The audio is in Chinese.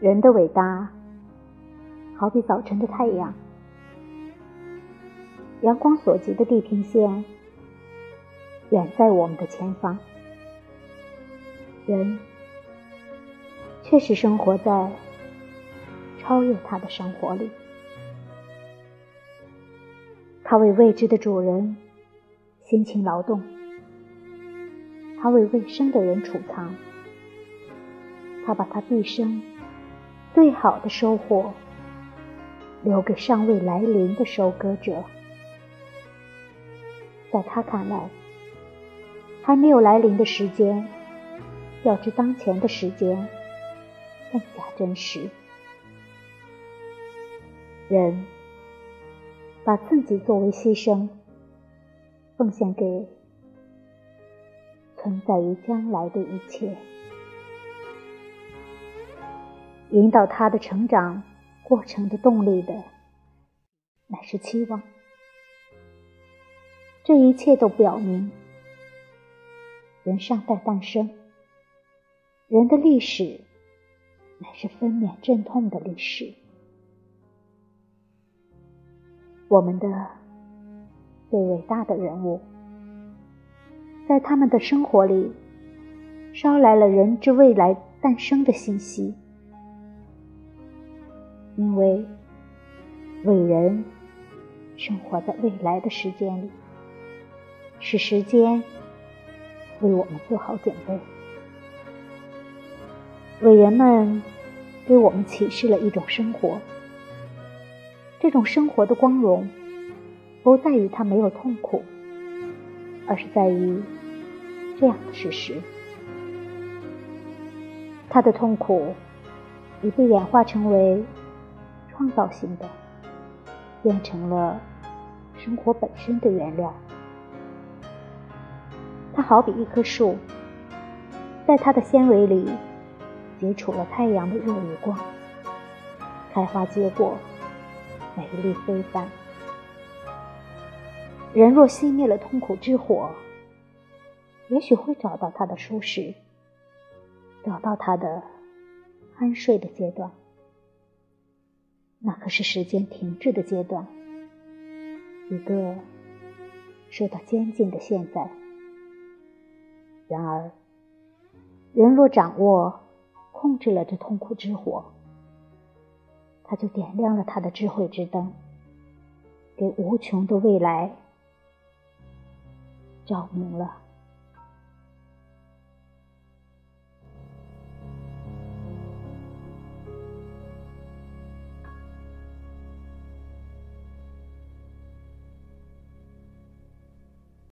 人的伟大，好比早晨的太阳，阳光所及的地平线，远在我们的前方。人确实生活在超越他的生活里，他为未知的主人辛勤劳动，他为未生的人储藏，他把他毕生最好的收获留给尚未来临的收割者。在他看来，还没有来临的时间。要知当前的时间更加真实。人把自己作为牺牲，奉献给存在于将来的一切，引导他的成长过程的动力的，乃是期望。这一切都表明，人尚待诞生。人的历史乃是分娩阵痛的历史。我们的最伟大的人物，在他们的生活里捎来了人之未来诞生的信息，因为伟人生活在未来的时间里，是时间为我们做好准备。伟人们给我们启示了一种生活，这种生活的光荣不在于他没有痛苦，而是在于这样的事实：他的痛苦已被演化成为创造性的，变成了生活本身的原料。它好比一棵树，在它的纤维里。接触了太阳的热与光，开花结果，美丽非凡。人若熄灭了痛苦之火，也许会找到他的舒适，找到他的酣睡的阶段。那可是时间停滞的阶段，一个受到监禁的现在。然而，人若掌握。控制了这痛苦之火，他就点亮了他的智慧之灯，给无穷的未来照明了。